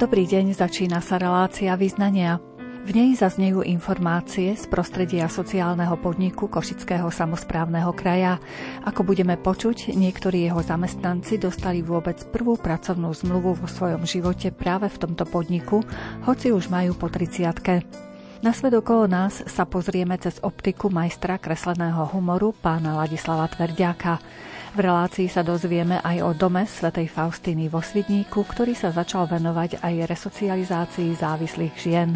Dobrý deň, začína sa relácia vyznania. V nej zaznejú informácie z prostredia sociálneho podniku Košického samozprávneho kraja. Ako budeme počuť, niektorí jeho zamestnanci dostali vôbec prvú pracovnú zmluvu vo svojom živote práve v tomto podniku, hoci už majú po 30 na svet okolo nás sa pozrieme cez optiku majstra kresleného humoru pána Ladislava Tverdiaka. V relácii sa dozvieme aj o dome svätej Faustiny vo Svidníku, ktorý sa začal venovať aj resocializácii závislých žien.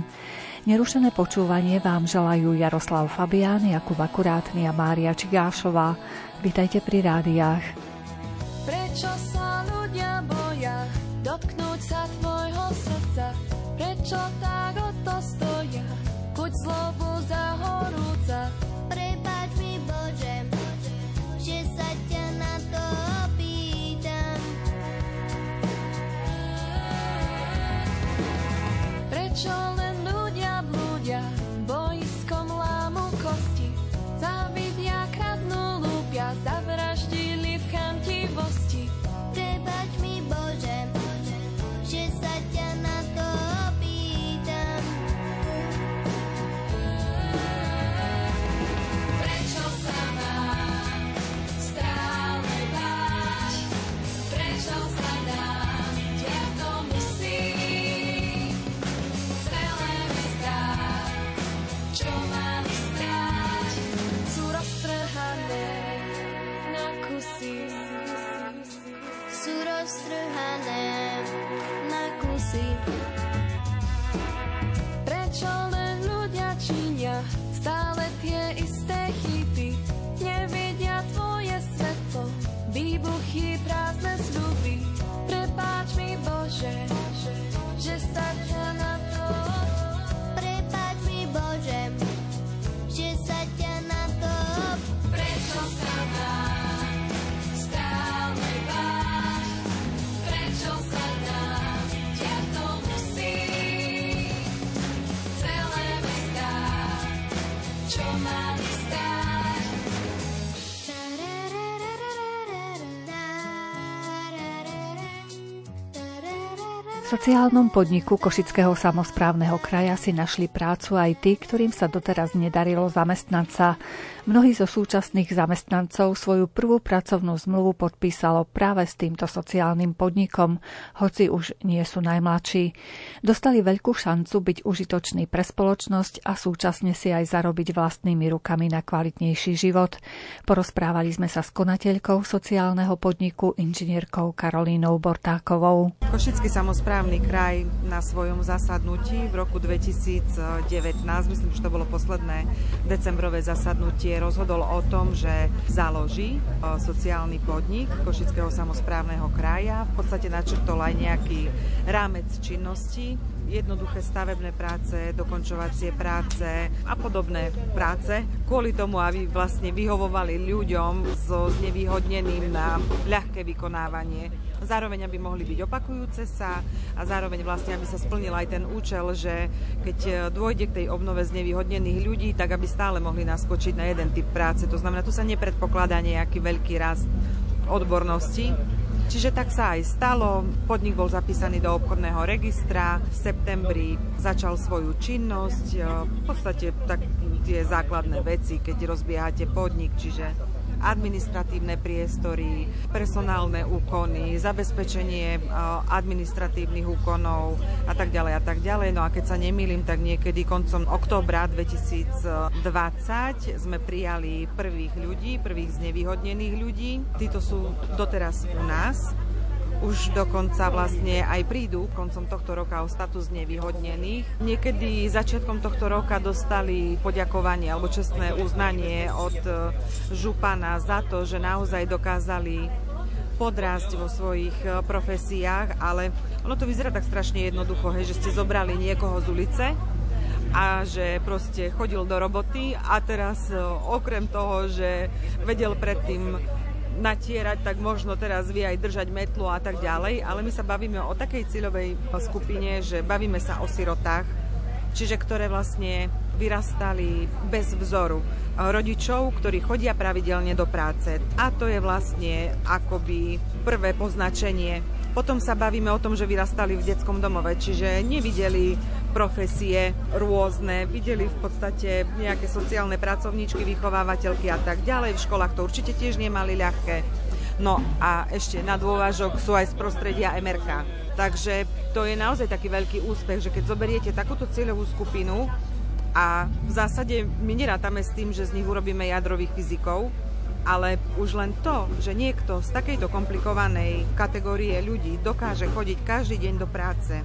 Nerušené počúvanie vám želajú Jaroslav Fabián, Jakub Akurátny a Mária Čigášová. Vítajte pri rádiách. Prečo sa ľudia boja dotknúť sa tvojho srdca? Prečo tak o to stoja? Kuď zlobu Prečo len ľudia sú roztrhané na kusy. Sociálnom podniku Košického samozprávneho kraja si našli prácu aj tí, ktorým sa doteraz nedarilo zamestnať sa. Mnohí zo súčasných zamestnancov svoju prvú pracovnú zmluvu podpísalo práve s týmto sociálnym podnikom, hoci už nie sú najmladší. Dostali veľkú šancu byť užitočný pre spoločnosť a súčasne si aj zarobiť vlastnými rukami na kvalitnejší život. Porozprávali sme sa s konateľkou sociálneho podniku inžinierkou Karolínou Bortákovou. Košický samozprávny kraj na svojom zasadnutí v roku 2019, myslím, že to bolo posledné decembrové zasadnutie, rozhodol o tom, že založí e, sociálny podnik Košického samozprávneho kraja. V podstate načrtol aj nejaký rámec činnosti, jednoduché stavebné práce, dokončovacie práce a podobné práce, kvôli tomu, aby vlastne vyhovovali ľuďom so znevýhodneným na ľahké vykonávanie zároveň aby mohli byť opakujúce sa a zároveň vlastne, aby sa splnil aj ten účel, že keď e, dôjde k tej obnove z nevyhodnených ľudí, tak aby stále mohli naskočiť na jeden typ práce. To znamená, tu sa nepredpokladá nejaký veľký rast odbornosti, Čiže tak sa aj stalo. Podnik bol zapísaný do obchodného registra. V septembri začal svoju činnosť. V podstate tak tie základné veci, keď rozbiehate podnik, čiže administratívne priestory, personálne úkony, zabezpečenie administratívnych úkonov a tak ďalej a tak ďalej. No a keď sa nemýlim, tak niekedy koncom októbra 2020 sme prijali prvých ľudí, prvých znevýhodnených ľudí. Títo sú doteraz u nás už dokonca vlastne aj prídu koncom tohto roka o status nevyhodnených. Niekedy začiatkom tohto roka dostali poďakovanie alebo čestné uznanie od e, župana za to, že naozaj dokázali podrásť vo svojich e, profesiách, ale ono to vyzerá tak strašne jednoducho, hej, že ste zobrali niekoho z ulice, a že proste chodil do roboty a teraz e, okrem toho, že vedel predtým natierať, tak možno teraz vie aj držať metlu a tak ďalej, ale my sa bavíme o takej cieľovej skupine, že bavíme sa o sirotách, čiže ktoré vlastne vyrastali bez vzoru rodičov, ktorí chodia pravidelne do práce. A to je vlastne akoby prvé poznačenie Potom sa bavíme o tom, že vyrastali v detskom domove, čiže nevideli profesie rôzne, videli v podstate nejaké sociálne pracovníčky, vychovávateľky a tak ďalej. V školách to určite tiež nemali ľahké. No a ešte na dôvažok sú aj z prostredia MRK. Takže to je naozaj taký veľký úspech, že keď zoberiete takúto cieľovú skupinu a v zásade my nerátame s tým, že z nich urobíme jadrových fyzikov, ale už len to, že niekto z takejto komplikovanej kategórie ľudí dokáže chodiť každý deň do práce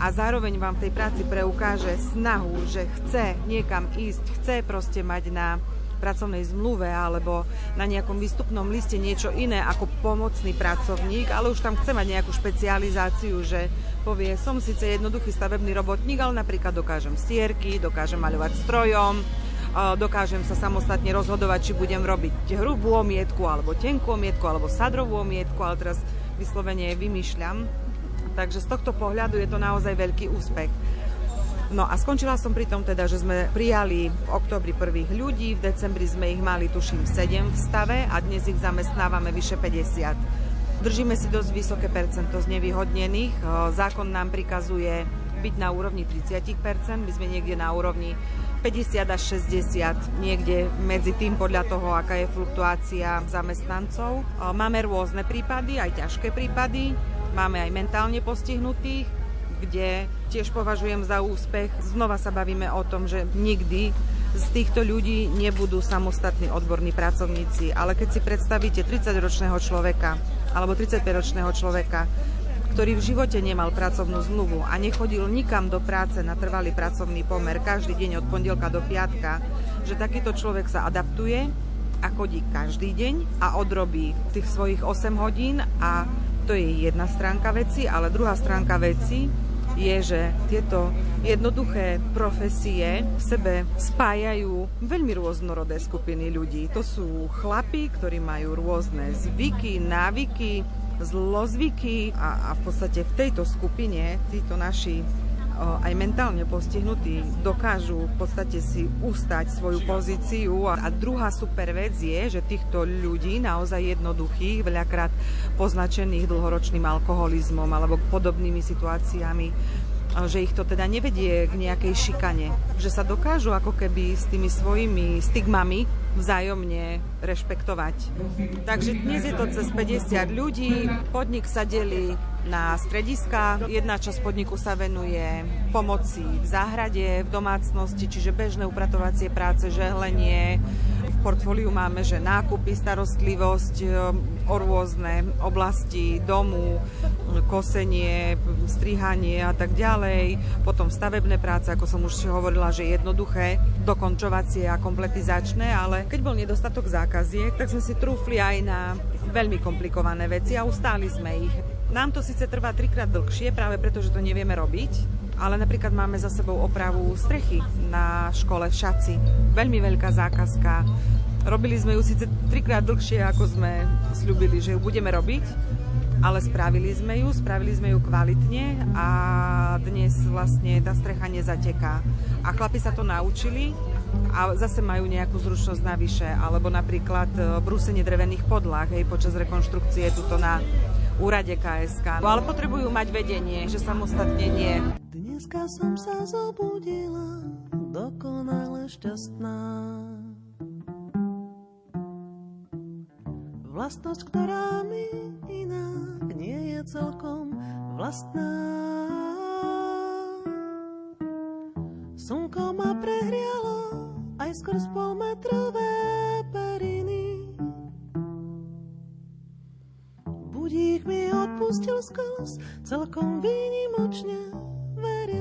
a zároveň vám v tej práci preukáže snahu, že chce niekam ísť, chce proste mať na pracovnej zmluve alebo na nejakom výstupnom liste niečo iné ako pomocný pracovník, ale už tam chce mať nejakú špecializáciu, že povie, som síce jednoduchý stavebný robotník, ale napríklad dokážem stierky, dokážem maľovať strojom, dokážem sa samostatne rozhodovať, či budem robiť hrubú omietku, alebo tenkú omietku, alebo sadrovú omietku, ale teraz vyslovene vymýšľam. Takže z tohto pohľadu je to naozaj veľký úspech. No a skončila som pri tom teda, že sme prijali v oktobri prvých ľudí, v decembri sme ich mali tuším 7 v stave a dnes ich zamestnávame vyše 50. Držíme si dosť vysoké percento nevyhodnených. Zákon nám prikazuje byť na úrovni 30%, my sme niekde na úrovni 50 až 60, niekde medzi tým podľa toho, aká je fluktuácia zamestnancov. Máme rôzne prípady, aj ťažké prípady, máme aj mentálne postihnutých, kde tiež považujem za úspech. Znova sa bavíme o tom, že nikdy z týchto ľudí nebudú samostatní odborní pracovníci, ale keď si predstavíte 30-ročného človeka alebo 35-ročného človeka, ktorý v živote nemal pracovnú zmluvu a nechodil nikam do práce na trvalý pracovný pomer každý deň od pondelka do piatka, že takýto človek sa adaptuje a chodí každý deň a odrobí tých svojich 8 hodín a to je jedna stránka veci, ale druhá stránka veci je, že tieto jednoduché profesie v sebe spájajú veľmi rôznorodé skupiny ľudí. To sú chlapi, ktorí majú rôzne zvyky, návyky, zlozvyky a, a v podstate v tejto skupine títo naši aj mentálne postihnutí dokážu v podstate si ustať svoju pozíciu. A druhá super vec je, že týchto ľudí, naozaj jednoduchých, veľakrát poznačených dlhoročným alkoholizmom alebo podobnými situáciami, že ich to teda nevedie k nejakej šikane. Že sa dokážu ako keby s tými svojimi stigmami vzájomne rešpektovať. Takže dnes je to cez 50 ľudí, podnik sa delí na strediska. Jedna časť podniku sa venuje pomoci v záhrade, v domácnosti, čiže bežné upratovacie práce, žehlenie. V portfóliu máme, že nákupy, starostlivosť e, o rôzne oblasti domu, kosenie, strihanie a tak ďalej. Potom stavebné práce, ako som už hovorila, že jednoduché, dokončovacie a kompletizačné, ale keď bol nedostatok zákaziek, tak sme si trúfli aj na veľmi komplikované veci a ustáli sme ich. Nám to síce trvá trikrát dlhšie, práve preto, že to nevieme robiť, ale napríklad máme za sebou opravu strechy na škole v Šaci. Veľmi veľká zákazka. Robili sme ju síce trikrát dlhšie, ako sme slúbili, že ju budeme robiť, ale spravili sme ju, spravili sme ju kvalitne a dnes vlastne tá strecha nezateká. A chlapi sa to naučili a zase majú nejakú zručnosť navyše, alebo napríklad e, brúsenie drevených podlah hej, počas rekonštrukcie tuto na úrade KSK. Ale potrebujú mať vedenie, že samostatne nie. Dneska som sa zobudila dokonale šťastná. Vlastnosť, ktorá mi inak nie je celkom vlastná. Slnko ma prehrialo aj skrz polmetrové Budík mi odpustil skos, celkom výnimočne. Veril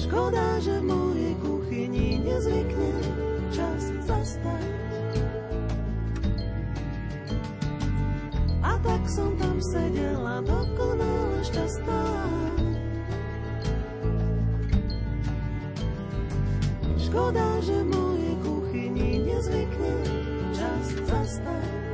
Škoda, že v mojej kuchyni nezvykne čas zastať. A tak som tam sedela dokonale šťastná. Škoda, že v mojej kuchyni nezvykne čas zastať.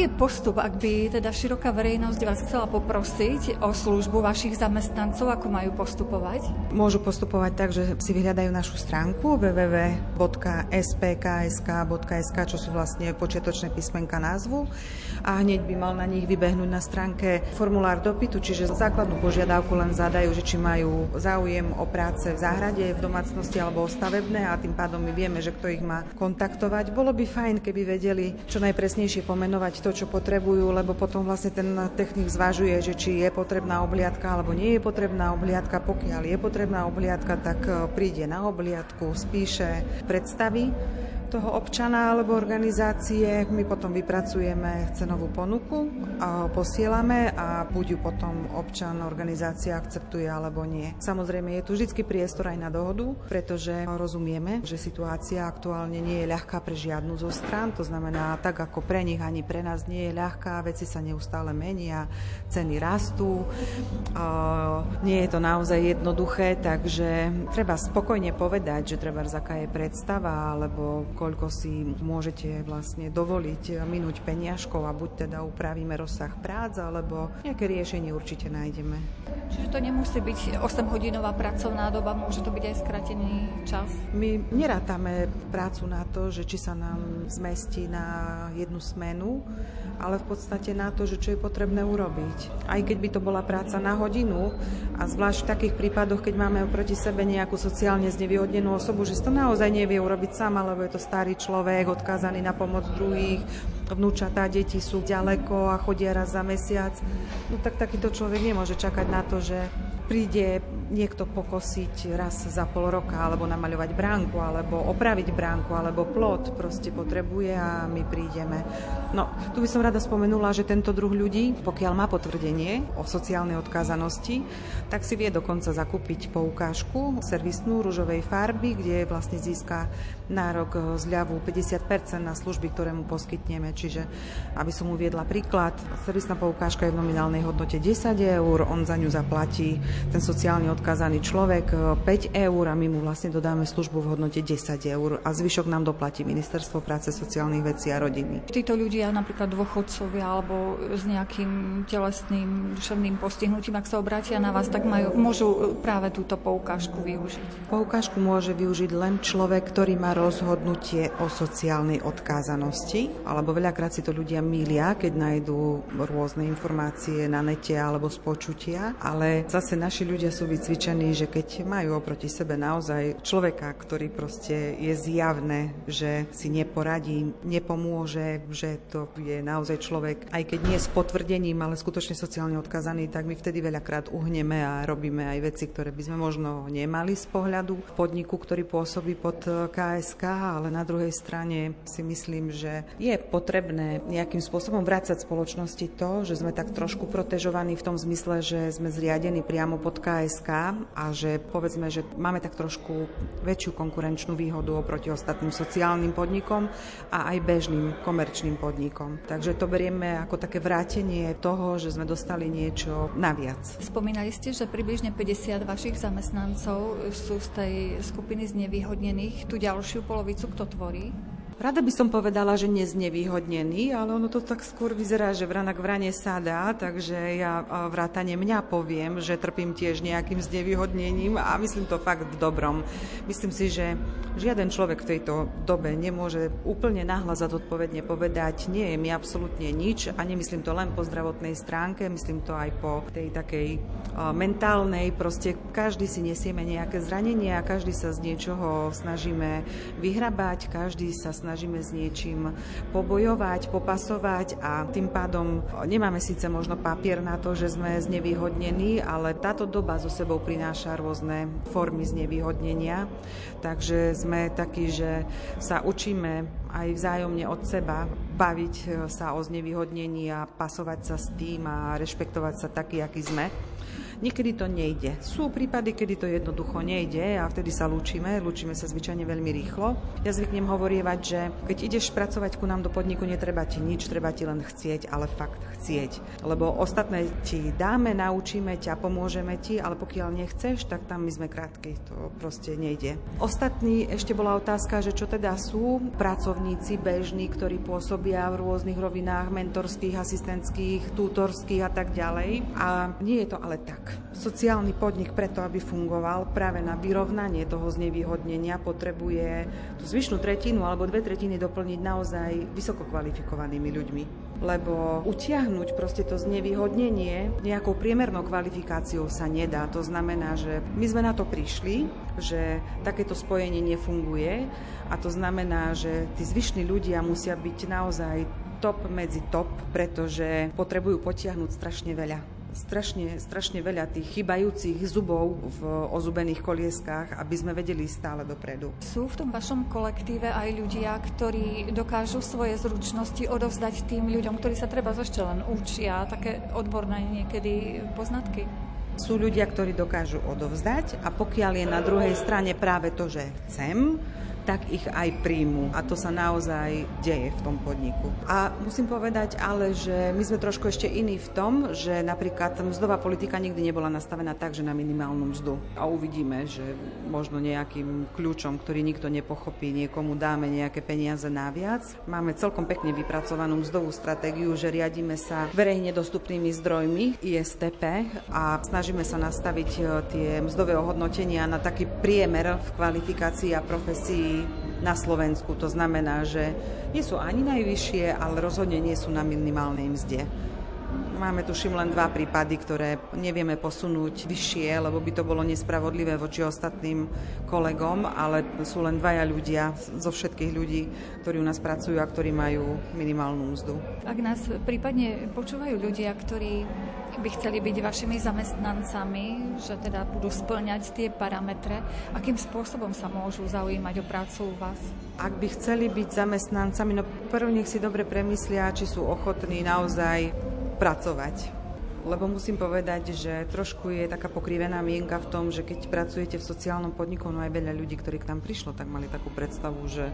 Je postup, ak by teda široká verejnosť vás chcela poprosiť o službu vašich zamestnancov, ako majú postupovať? Môžu postupovať tak, že si vyhľadajú našu stránku www.spksk.sk, čo sú vlastne počiatočné písmenka názvu a hneď by mal na nich vybehnúť na stránke formulár dopytu, čiže základnú požiadavku len zadajú, že či majú záujem o práce v záhrade, v domácnosti alebo o stavebné a tým pádom my vieme, že kto ich má kontaktovať. Bolo by fajn, keby vedeli čo najpresnejšie pomenovať to, čo potrebujú, lebo potom vlastne ten technik zvažuje, že či je potrebná obliadka alebo nie je potrebná obliadka. Pokiaľ je potrebná obliadka, tak e, príde na obliadku, spíše predstavy toho občana alebo organizácie. My potom vypracujeme cenovú ponuku, a posielame a buď ju potom občan, organizácia akceptuje alebo nie. Samozrejme je tu vždy priestor aj na dohodu, pretože rozumieme, že situácia aktuálne nie je ľahká pre žiadnu zo strán, to znamená tak ako pre nich ani pre nás nie je ľahká, veci sa neustále menia, ceny rastú, nie je to naozaj jednoduché, takže treba spokojne povedať, že treba aká je predstava alebo koľko si môžete vlastne dovoliť minúť peniažkov a buď teda upravíme rozsah prác, alebo nejaké riešenie určite nájdeme. Čiže to nemusí byť 8-hodinová pracovná doba, môže to byť aj skratený čas? My nerátame prácu na to, že či sa nám zmestí na jednu smenu, ale v podstate na to, že čo je potrebné urobiť. Aj keď by to bola práca na hodinu a zvlášť v takých prípadoch, keď máme oproti sebe nejakú sociálne znevýhodnenú osobu, že to naozaj nevie urobiť sama, lebo je to starý človek, odkázaný na pomoc druhých, vnúčatá, deti sú ďaleko a chodia raz za mesiac, no tak takýto človek nemôže čakať na to, že príde niekto pokosiť raz za pol roka, alebo namaľovať bránku, alebo opraviť bránku, alebo plot proste potrebuje a my prídeme. No, tu by som rada spomenula, že tento druh ľudí, pokiaľ má potvrdenie o sociálnej odkázanosti, tak si vie dokonca zakúpiť poukážku servisnú rúžovej farby, kde vlastne získa nárok zľavu 50% na služby, ktoré mu poskytneme. Čiže, aby som uviedla príklad, servisná poukážka je v nominálnej hodnote 10 eur, on za ňu zaplatí ten sociálne odkázaný človek 5 e, eur a my mu vlastne dodáme službu v hodnote 10 eur a zvyšok nám doplatí Ministerstvo práce, sociálnych vecí a rodiny. Títo ľudia, napríklad dôchodcovia alebo s nejakým telesným duševným postihnutím, ak sa obrátia na vás, tak majú, môžu práve túto poukážku využiť. Poukážku môže využiť len človek, ktorý má rozhodnutie o sociálnej odkázanosti, alebo veľakrát si to ľudia milia, keď nájdú rôzne informácie na nete alebo z počutia, ale zase naši ľudia sú více presvedčení, že keď majú oproti sebe naozaj človeka, ktorý proste je zjavné, že si neporadí, nepomôže, že to je naozaj človek, aj keď nie s potvrdením, ale skutočne sociálne odkazaný, tak my vtedy veľakrát uhneme a robíme aj veci, ktoré by sme možno nemali z pohľadu podniku, ktorý pôsobí pod KSK, ale na druhej strane si myslím, že je potrebné nejakým spôsobom vrácať spoločnosti to, že sme tak trošku protežovaní v tom zmysle, že sme zriadení priamo pod KSK a že povedzme, že máme tak trošku väčšiu konkurenčnú výhodu oproti ostatným sociálnym podnikom a aj bežným komerčným podnikom. Takže to berieme ako také vrátenie toho, že sme dostali niečo naviac. Spomínali ste, že približne 50 vašich zamestnancov sú z tej skupiny znevýhodnených. Tu ďalšiu polovicu kto tvorí? Rada by som povedala, že neznevýhodnený, ale ono to tak skôr vyzerá, že vranak vrane sa dá, takže ja vrátane mňa poviem, že trpím tiež nejakým znevýhodnením a myslím to fakt v dobrom. Myslím si, že žiaden človek v tejto dobe nemôže úplne nahlas a zodpovedne povedať, nie je mi absolútne nič a nemyslím to len po zdravotnej stránke, myslím to aj po tej takej mentálnej, proste každý si nesieme nejaké zranenie a každý sa z niečoho snažíme vyhrabať, každý sa snaží snažíme s niečím pobojovať, popasovať a tým pádom nemáme síce možno papier na to, že sme znevýhodnení, ale táto doba so sebou prináša rôzne formy znevýhodnenia. Takže sme takí, že sa učíme aj vzájomne od seba baviť sa o znevýhodnení a pasovať sa s tým a rešpektovať sa taký, aký sme. Niekedy to nejde. Sú prípady, kedy to jednoducho nejde a vtedy sa lúčime. Lúčime sa zvyčajne veľmi rýchlo. Ja zvyknem hovorievať, že keď ideš pracovať ku nám do podniku, netreba ti nič, treba ti len chcieť, ale fakt chcieť. Lebo ostatné ti dáme, naučíme ťa, pomôžeme ti, ale pokiaľ nechceš, tak tam my sme krátky. To proste nejde. Ostatní, ešte bola otázka, že čo teda sú pracovníci bežní, ktorí pôsobia v rôznych rovinách mentorských, asistentských, tutorských a tak ďalej. A nie je to ale tak. Sociálny podnik preto, aby fungoval práve na vyrovnanie toho znevýhodnenia, potrebuje tú zvyšnú tretinu alebo dve tretiny doplniť naozaj vysoko kvalifikovanými ľuďmi lebo utiahnuť proste to znevýhodnenie nejakou priemernou kvalifikáciou sa nedá. To znamená, že my sme na to prišli, že takéto spojenie nefunguje a to znamená, že tí zvyšní ľudia musia byť naozaj top medzi top, pretože potrebujú potiahnuť strašne veľa strašne, strašne veľa tých chybajúcich zubov v ozubených kolieskách, aby sme vedeli stále dopredu. Sú v tom vašom kolektíve aj ľudia, ktorí dokážu svoje zručnosti odovzdať tým ľuďom, ktorí sa treba ešte len učia, také odborné niekedy poznatky? Sú ľudia, ktorí dokážu odovzdať a pokiaľ je na druhej strane práve to, že chcem, tak ich aj príjmu. A to sa naozaj deje v tom podniku. A musím povedať ale, že my sme trošku ešte iní v tom, že napríklad mzdová politika nikdy nebola nastavená tak, že na minimálnu mzdu. A uvidíme, že možno nejakým kľúčom, ktorý nikto nepochopí, niekomu dáme nejaké peniaze naviac. Máme celkom pekne vypracovanú mzdovú stratégiu, že riadíme sa verejne dostupnými zdrojmi ISTP a snažíme sa nastaviť e, tie mzdové ohodnotenia na taký priemer v kvalifikácii a profesii na Slovensku. To znamená, že nie sú ani najvyššie, ale rozhodne nie sú na minimálnej mzde. Máme tuším len dva prípady, ktoré nevieme posunúť vyššie, lebo by to bolo nespravodlivé voči ostatným kolegom, ale sú len dvaja ľudia zo všetkých ľudí, ktorí u nás pracujú a ktorí majú minimálnu mzdu. Ak nás prípadne počúvajú ľudia, ktorí by chceli byť vašimi zamestnancami, že teda budú splňať tie parametre, akým spôsobom sa môžu zaujímať o prácu u vás? Ak by chceli byť zamestnancami, no prv nech si dobre premyslia, či sú ochotní naozaj pracovať lebo musím povedať, že trošku je taká pokrivená mienka v tom, že keď pracujete v sociálnom podniku, no aj veľa ľudí, ktorí k nám prišlo, tak mali takú predstavu, že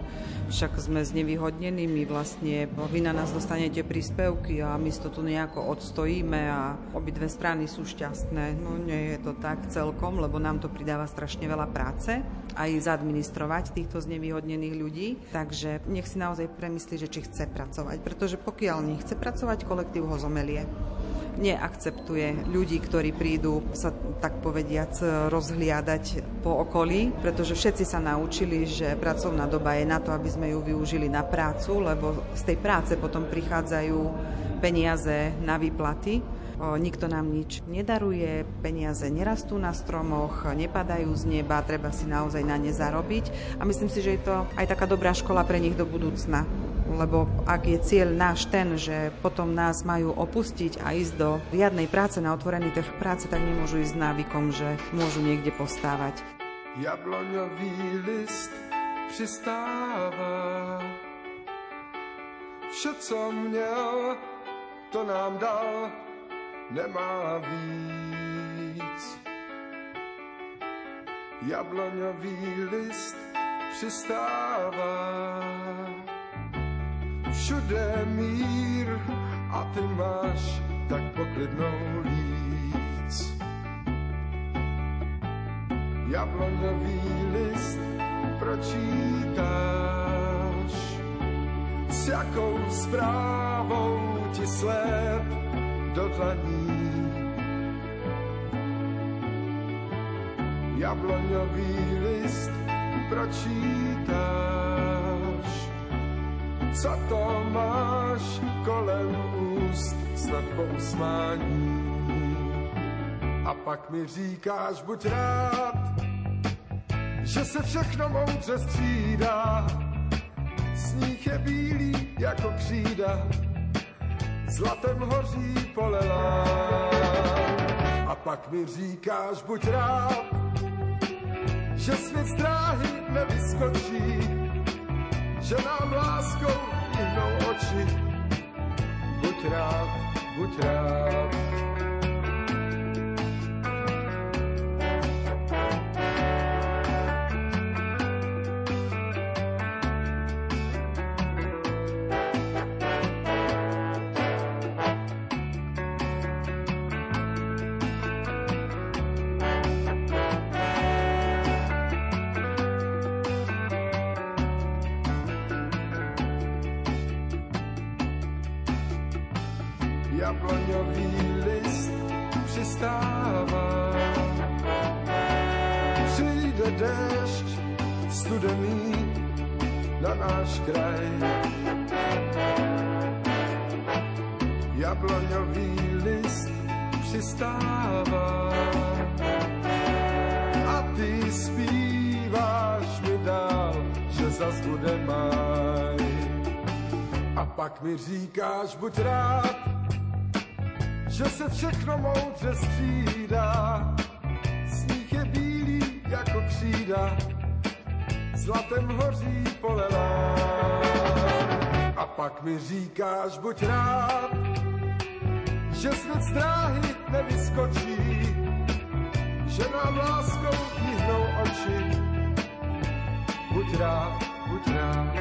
však sme znevýhodnení, my vlastne, vy na nás dostanete príspevky a my to tu nejako odstojíme a obidve strany sú šťastné. No nie je to tak celkom, lebo nám to pridáva strašne veľa práce aj zadministrovať týchto znevýhodnených ľudí. Takže nech si naozaj premyslí, že či chce pracovať, pretože pokiaľ nechce pracovať, kolektív ho zomelie neakceptuje ľudí, ktorí prídu sa tak povediac rozhliadať po okolí, pretože všetci sa naučili, že pracovná doba je na to, aby sme ju využili na prácu, lebo z tej práce potom prichádzajú peniaze na výplaty. Nikto nám nič nedaruje, peniaze nerastú na stromoch, nepadajú z neba, treba si naozaj na ne zarobiť. A myslím si, že je to aj taká dobrá škola pre nich do budúcna lebo ak je cieľ náš ten, že potom nás majú opustiť a ísť do riadnej práce na otvorený trh práce, tak nemôžu ísť návykom, že môžu niekde postávať. Jabloňový list přistává Vše, co měl, to nám dal, nemá víc. Jabloňový list přistává všude mír a ty máš tak poklidnou líc. Jabloňový list pročítáš, s jakou zprávou ti sled do dlaní. Jabloňový list pročítáš, co to máš kolem úst, snad po usmání. A pak mi říkáš, buď rád, že se všechno moudře střídá. Sníh je bílý jako křída, zlatem hoří polela. A pak mi říkáš, buď rád, že svět z dráhy nevyskočí, že nám láskou ihnou oči. Buď rád, buď rád. Pak mi říkáš, buď rád, že se všechno moudře střídá. Sníh je bílý jako křída, zlatem hoří polená. A pak mi říkáš, buď rád, že svět z dráhy nevyskočí, že nám láskou kýhnou oči. Buď rád, buď rád.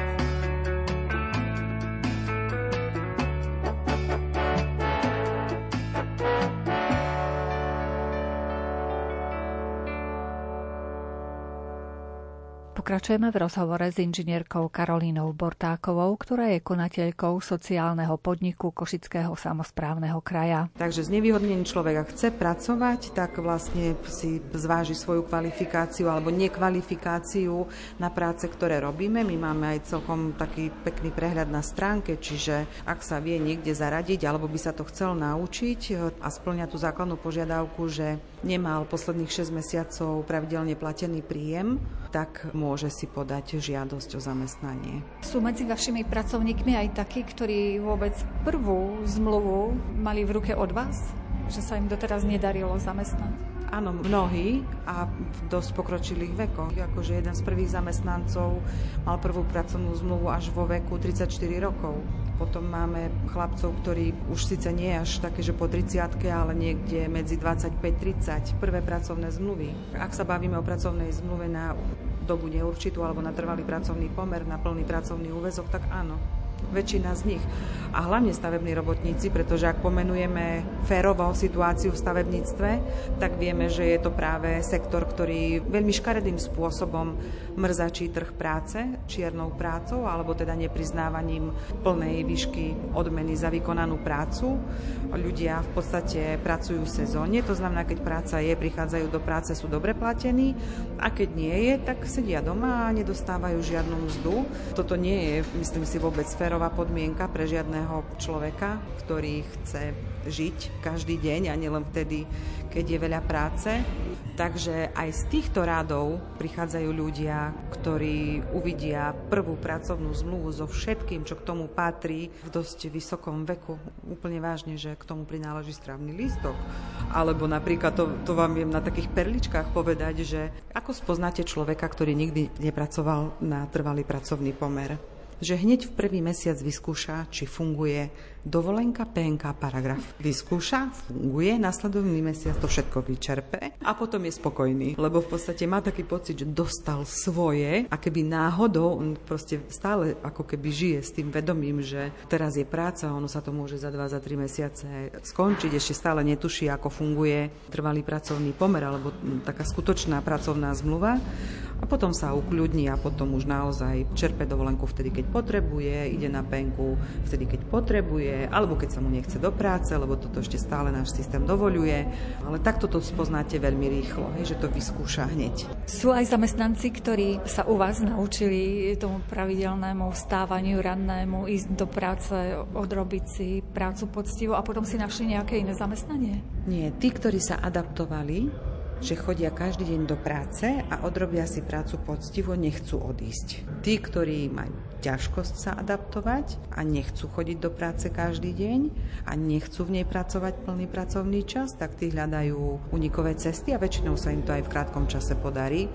Pokračujeme v rozhovore s inžinierkou Karolínou Bortákovou, ktorá je konateľkou sociálneho podniku Košického samozprávneho kraja. Takže znevýhodnený človek, ak chce pracovať, tak vlastne si zváži svoju kvalifikáciu alebo nekvalifikáciu na práce, ktoré robíme. My máme aj celkom taký pekný prehľad na stránke, čiže ak sa vie niekde zaradiť alebo by sa to chcel naučiť a splňa tú základnú požiadavku, že nemal posledných 6 mesiacov pravidelne platený príjem, tak môže si podať žiadosť o zamestnanie. Sú medzi vašimi pracovníkmi aj takí, ktorí vôbec prvú zmluvu mali v ruke od vás? Že sa im doteraz nedarilo zamestnať? Áno, mnohí a v dosť pokročilých vekoch. Akože jeden z prvých zamestnancov mal prvú pracovnú zmluvu až vo veku 34 rokov. Potom máme chlapcov, ktorí už síce nie až také, že po 30 ale niekde medzi 25-30 prvé pracovné zmluvy. Ak sa bavíme o pracovnej zmluve na dobu neurčitú alebo na trvalý pracovný pomer, na plný pracovný úvezok, tak áno, väčšina z nich. A hlavne stavební robotníci, pretože ak pomenujeme férovo situáciu v stavebníctve, tak vieme, že je to práve sektor, ktorý veľmi škaredým spôsobom mrzačí trh práce, čiernou prácou, alebo teda nepriznávaním plnej výšky odmeny za vykonanú prácu. Ľudia v podstate pracujú sezónne, to znamená, keď práca je, prichádzajú do práce, sú dobre platení a keď nie je, tak sedia doma a nedostávajú žiadnu mzdu. Toto nie je, myslím si, vôbec fér férová podmienka pre žiadneho človeka, ktorý chce žiť každý deň a nielen vtedy, keď je veľa práce. Takže aj z týchto rádov prichádzajú ľudia, ktorí uvidia prvú pracovnú zmluvu so všetkým, čo k tomu patrí v dosť vysokom veku. Úplne vážne, že k tomu prináleží strávny lístok. Alebo napríklad, to, to vám viem na takých perličkách povedať, že ako spoznáte človeka, ktorý nikdy nepracoval na trvalý pracovný pomer že hneď v prvý mesiac vyskúša, či funguje dovolenka, PNK, paragraf. Vyskúša, funguje, nasledovný mesiac to všetko vyčerpe a potom je spokojný, lebo v podstate má taký pocit, že dostal svoje a keby náhodou, on proste stále ako keby žije s tým vedomím, že teraz je práca, ono sa to môže za 2, za 3 mesiace skončiť, ešte stále netuší, ako funguje trvalý pracovný pomer alebo taká skutočná pracovná zmluva a potom sa ukľudní a potom už naozaj čerpe dovolenku vtedy, keď potrebuje, ide na penku vtedy, keď potrebuje, alebo keď sa mu nechce do práce, lebo toto ešte stále náš systém dovoluje. Ale takto to spoznáte veľmi rýchlo, hej, že to vyskúša hneď. Sú aj zamestnanci, ktorí sa u vás naučili tomu pravidelnému vstávaniu rannému, ísť do práce, odrobiť si prácu poctivo a potom si našli nejaké iné zamestnanie? Nie, tí, ktorí sa adaptovali, že chodia každý deň do práce a odrobia si prácu poctivo, nechcú odísť. Tí, ktorí majú ťažkosť sa adaptovať a nechcú chodiť do práce každý deň a nechcú v nej pracovať plný pracovný čas, tak tí hľadajú unikové cesty a väčšinou sa im to aj v krátkom čase podarí.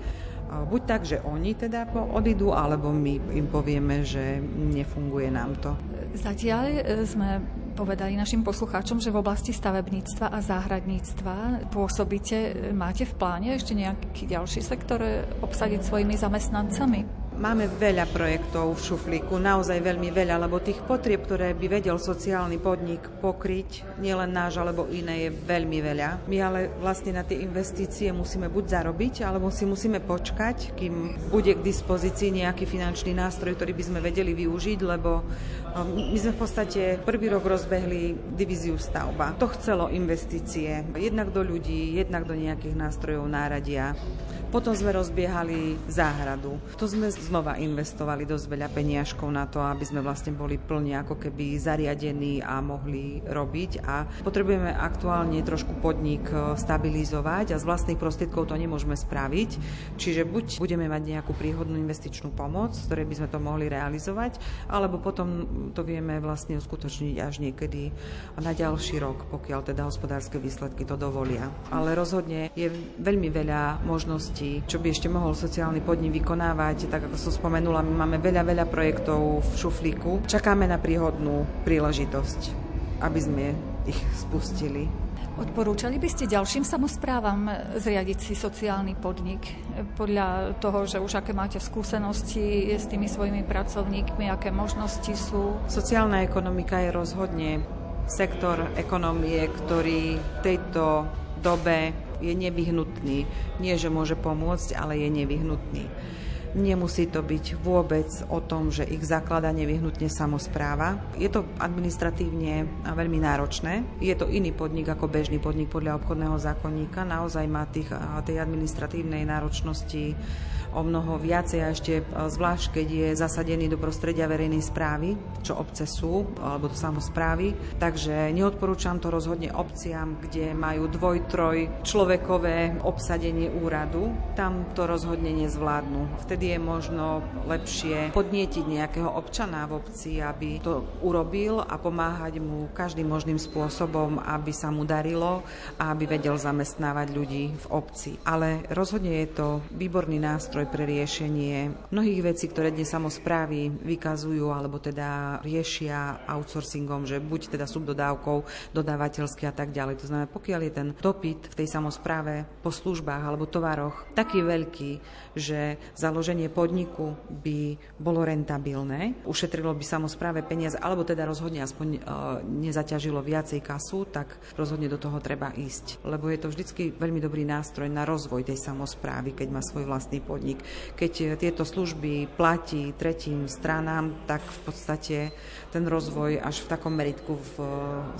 Buď tak, že oni teda odídu, alebo my im povieme, že nefunguje nám to. Zatiaľ e, sme povedali našim poslucháčom, že v oblasti stavebníctva a záhradníctva pôsobíte. Máte v pláne ešte nejaký ďalší sektor obsadiť svojimi zamestnancami? Máme veľa projektov v šuflíku, naozaj veľmi veľa, lebo tých potrieb, ktoré by vedel sociálny podnik pokryť, nielen náš alebo iné, je veľmi veľa. My ale vlastne na tie investície musíme buď zarobiť, alebo si musíme počkať, kým bude k dispozícii nejaký finančný nástroj, ktorý by sme vedeli využiť, lebo um, my sme v podstate prvý rok rozbehli divíziu stavba. To chcelo investície, jednak do ľudí, jednak do nejakých nástrojov náradia. Potom sme rozbiehali záhradu. To sme znova investovali dosť veľa peniažkov na to, aby sme vlastne boli plne ako keby zariadení a mohli robiť. A potrebujeme aktuálne trošku podnik e, stabilizovať a z vlastných prostriedkov to nemôžeme spraviť. Čiže buď budeme mať nejakú príhodnú investičnú pomoc, z ktorej by sme to mohli realizovať, alebo potom to vieme vlastne uskutočniť až niekedy na ďalší rok, pokiaľ teda hospodárske výsledky to dovolia. Ale rozhodne je veľmi veľa možností činnosti, čo by ešte mohol sociálny podnik vykonávať. Tak ako som spomenula, my máme veľa, veľa projektov v šuflíku. Čakáme na príhodnú príležitosť, aby sme ich spustili. Odporúčali by ste ďalším samozprávam zriadiť si sociálny podnik podľa toho, že už aké máte skúsenosti s tými svojimi pracovníkmi, aké možnosti sú? Sociálna ekonomika je rozhodne sektor ekonomie, ktorý v tejto dobe je nevyhnutný. Nie, že môže pomôcť, ale je nevyhnutný. Nemusí to byť vôbec o tom, že ich zaklada nevyhnutne samozpráva. Je to administratívne veľmi náročné. Je to iný podnik ako bežný podnik podľa obchodného zákonníka. Naozaj má tých, tej administratívnej náročnosti o mnoho viacej a ešte e, zvlášť, keď je zasadený do prostredia verejnej správy, čo obce sú, alebo to samozprávy. Takže neodporúčam to rozhodne obciam, kde majú dvoj, troj človekové obsadenie úradu. Tam to rozhodne nezvládnu. Vtedy je možno lepšie podnietiť nejakého občana v obci, aby to urobil a pomáhať mu každým možným spôsobom, aby sa mu darilo a aby vedel zamestnávať ľudí v obci. Ale rozhodne je to výborný nástroj pre riešenie mnohých vecí, ktoré dnes samozprávy vykazujú alebo teda riešia outsourcingom, že buď teda subdodávkou, dodávateľský a tak ďalej. To znamená, pokiaľ je ten dopyt v tej samozpráve po službách alebo tovaroch taký veľký, že založenie podniku by bolo rentabilné, ušetrilo by samozpráve peniaze, alebo teda rozhodne aspoň e, nezaťažilo viacej kasu, tak rozhodne do toho treba ísť. Lebo je to vždycky veľmi dobrý nástroj na rozvoj tej samozprávy, keď má svoj vlastný podnik. Keď eh, tieto služby platí tretím stranám, tak v podstate ten rozvoj až v takom meritku v eh,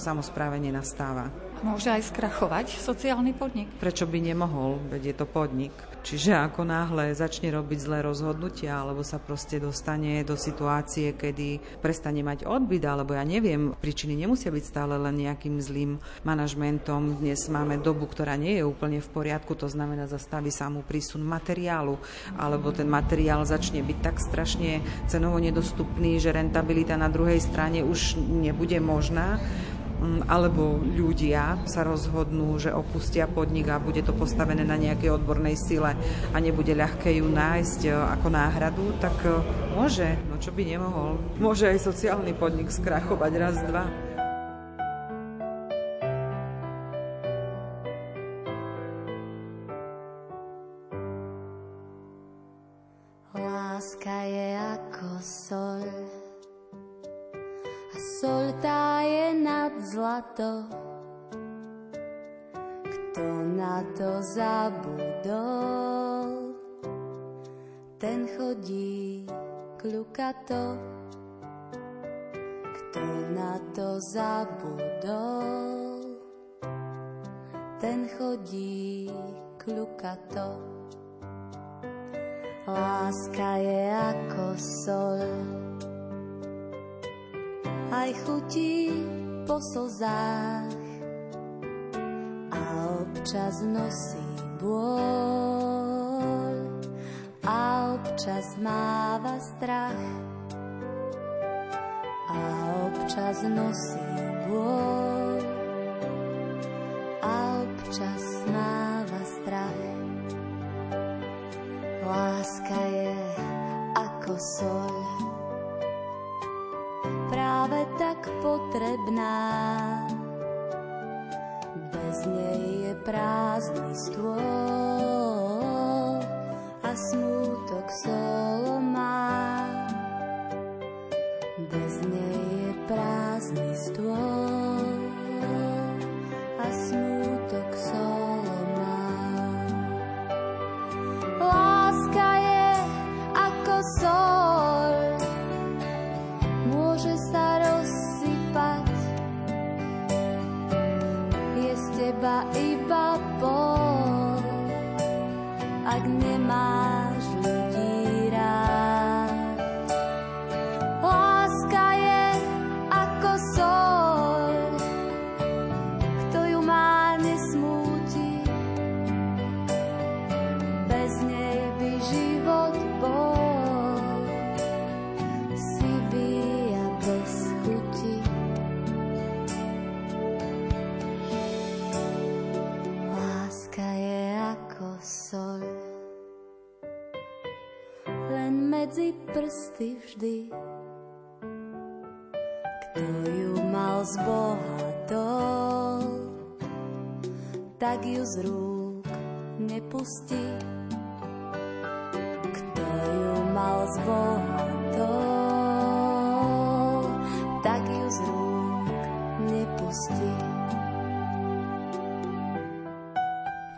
samozpráve nenastáva. Môže aj skrachovať sociálny podnik? Prečo by nemohol, veď je to podnik. Čiže ako náhle začne robiť zlé rozhodnutia, alebo sa proste dostane do situácie, kedy prestane mať odbyt, alebo ja neviem, príčiny nemusia byť stále len nejakým zlým manažmentom. Dnes máme dobu, ktorá nie je úplne v poriadku, to znamená zastaví sa mu prísun materiálu, alebo ten materiál začne byť tak strašne cenovo nedostupný, že rentabilita na druhej strane už nebude možná alebo ľudia sa rozhodnú, že opustia podnik a bude to postavené na nejakej odbornej sile a nebude ľahké ju nájsť e, ako náhradu, tak e, môže, no čo by nemohol. Môže aj sociálny podnik skrachovať raz, dva. Zlato. Kto na to zabudol, ten chodí kľukato. Kto na to zabudol, ten chodí kľukato. Láska je ako sol, aj chutí po slzách a občas nosí bôľ a občas máva strach a občas nosí bôľ a občas máva strach. Láska je ako sol potrebná. Bez nej je prázdny stôl a smútok solo má. Bez nej je prázdny stôl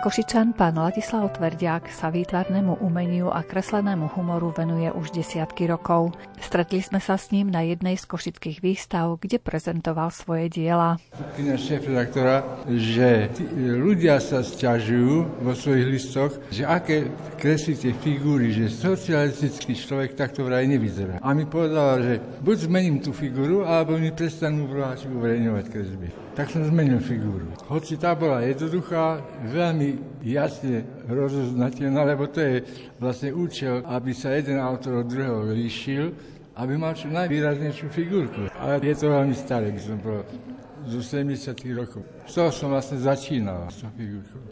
Košičan pán Ladislav Tverdiak sa výtvarnému umeniu a kreslenému humoru venuje už desiatky rokov. Stretli sme sa s ním na jednej z košických výstav, kde prezentoval svoje diela. Kňa šéf-redaktora, že tí ľudia sa stiažujú vo svojich listoch, že aké kreslíte figúry, že socialistický človek takto vraj nevyzerá. A mi povedala, že buď zmením tú figúru, alebo mi prestanú vláči uverejňovať kresby. Tak som zmenil figúru. Hoci tá bola jednoduchá, veľmi jasne rozoznateľná, lebo to je vlastne účel, aby sa jeden autor od druhého líšil, aby mal čo najvýraznejšiu figurku. Ale je to veľmi staré, by som povedal, zo 70 rokov. Z toho som vlastne začínal s tou figurkou.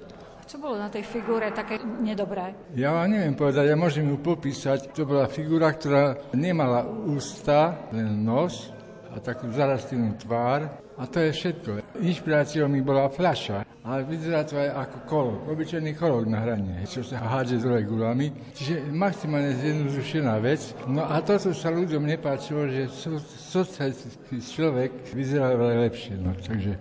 Čo bolo na tej figúre také nedobré? Ja vám neviem povedať, ja môžem ju popísať. To bola figura, ktorá nemala ústa, len nos a takú zarastlnú tvár. A to je všetko. Inšpiráciou mi bola fľaša, ale vyzerá to aj ako kolok, obyčajný kolok na hranie, čo sa hádže dole gulami. Čiže maximálne zjednodušená vec. No a toto sa ľuďom nepáčilo, že so, socialistický človek vyzerá veľa lepšie. No, takže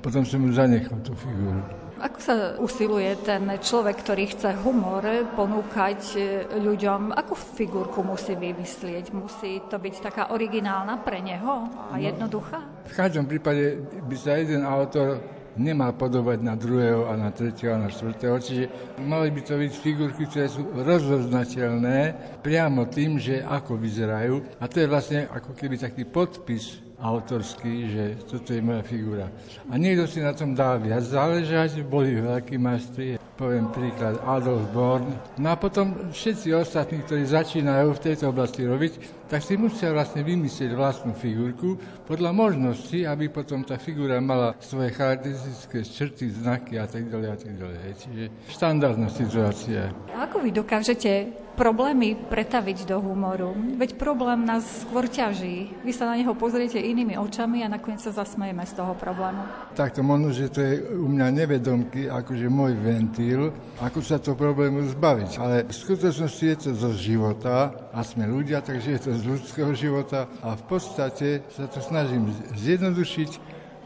potom som mu zanechal tú figúru. Ako sa usiluje ten človek, ktorý chce humor ponúkať e, ľuďom? Akú figurku musí vymyslieť? Musí to byť taká originálna pre neho a jednoduchá? V každom prípade by sa jeden autor nemal podobať na druhého a na tretieho a na štvrtého. Čiže mali by to byť figurky, ktoré sú rozoznateľné priamo tým, že ako vyzerajú. A to je vlastne ako keby taký podpis autorský, že toto je moja figura. A niekto si na tom dá viac záležať, boli veľkí majstri, poviem príklad Adolf Born. No a potom všetci ostatní, ktorí začínajú v tejto oblasti robiť, tak si musia vlastne vymyslieť vlastnú figurku podľa možnosti, aby potom tá figura mala svoje charakteristické črty, znaky a tak ďalej a tak ďalej. Čiže štandardná situácia. Ako vy dokážete problémy pretaviť do humoru. Veď problém nás skôr ťaží. Vy sa na neho pozriete inými očami a nakoniec sa zasmejeme z toho problému. Tak to možno, že to je u mňa nevedomky, akože môj ventil, ako sa to problému zbaviť. Ale v skutočnosti je to zo života a sme ľudia, takže je to z ľudského života a v podstate sa to snažím zjednodušiť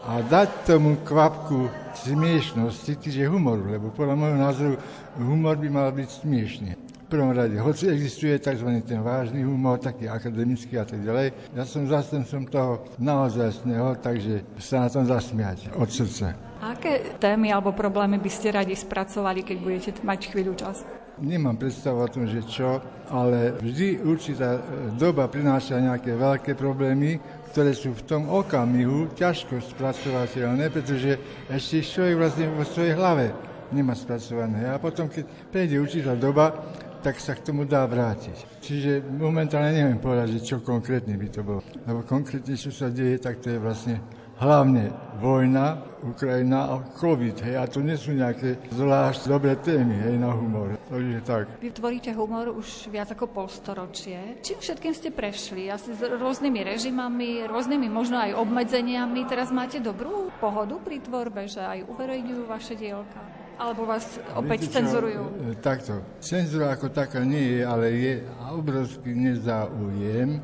a dať tomu kvapku smiešnosti, čiže humoru, lebo podľa môjho názoru humor by mal byť smiešný prvom rade, hoci existuje tzv. ten vážny humor, taký akademický a tak ďalej, ja som zastancom toho naozajstného, takže sa na tom zasmiať od srdca. Aké témy alebo problémy by ste radi spracovali, keď budete mať chvíľu čas? Nemám predstavu o tom, že čo, ale vždy určitá e, doba prináša nejaké veľké problémy, ktoré sú v tom okamihu ťažko spracovateľné, pretože ešte človek vlastne vo svojej hlave nemá spracované. A potom, keď prejde určitá doba, tak sa k tomu dá vrátiť. Čiže momentálne neviem povedať, čo konkrétne by to bolo. Lebo konkrétne, čo sa deje, tak to je vlastne hlavne vojna, Ukrajina a COVID. Hej, a to nie sú nejaké zvlášť dobré témy hej, na humor. Takže tak. Vy tvoríte humor už viac ako polstoročie. Čím všetkým ste prešli? Asi s rôznymi režimami, rôznymi možno aj obmedzeniami. Teraz máte dobrú pohodu pri tvorbe, že aj uverejňujú vaše dielka? Alebo vás opäť Viete, cenzurujú? E, takto. Cenzura ako taká nie je, ale je obrovský nezáujem,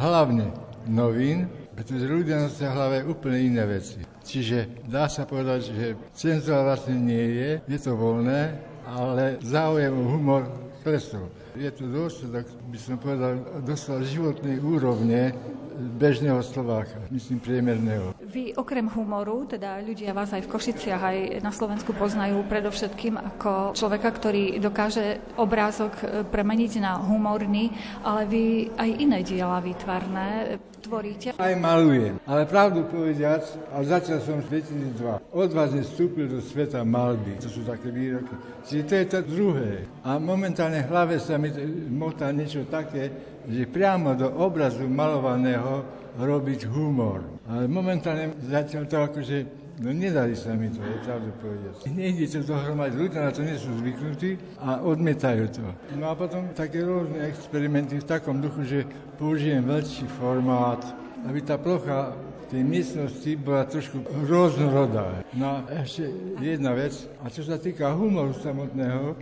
hlavne novín, pretože ľudia nosia v hlave úplne iné veci. Čiže dá sa povedať, že cenzura vlastne nie je, je to voľné, ale záujem o humor klesol. Je to dôsledok, by som povedal, doslova životnej úrovne bežného Slováka, myslím priemerného. Vy okrem humoru, teda ľudia vás aj v Košiciach, aj na Slovensku poznajú predovšetkým ako človeka, ktorý dokáže obrázok premeniť na humorný, ale vy aj iné diela výtvarné tvoríte. Aj malujem, ale pravdu povediac, a začal som v 2002. Odvážne vstúpil do sveta malby, to sú také výroky. Čiže to je to druhé. A momentálne hlave sa mi motá niečo také, že priamo do obrazu malovaného robiť humor. Ale momentálne zatiaľ to akože No nedali sa mi to, je pravdu povedať. Nejde to dohromať, ľudia na to nie sú zvyknutí a odmietajú to. No a potom také rôzne experimenty v takom duchu, že použijem väčší formát, aby tá plocha tej miestnosti bola trošku rôznorodá. No a ešte jedna vec, a čo sa týka humoru samotného,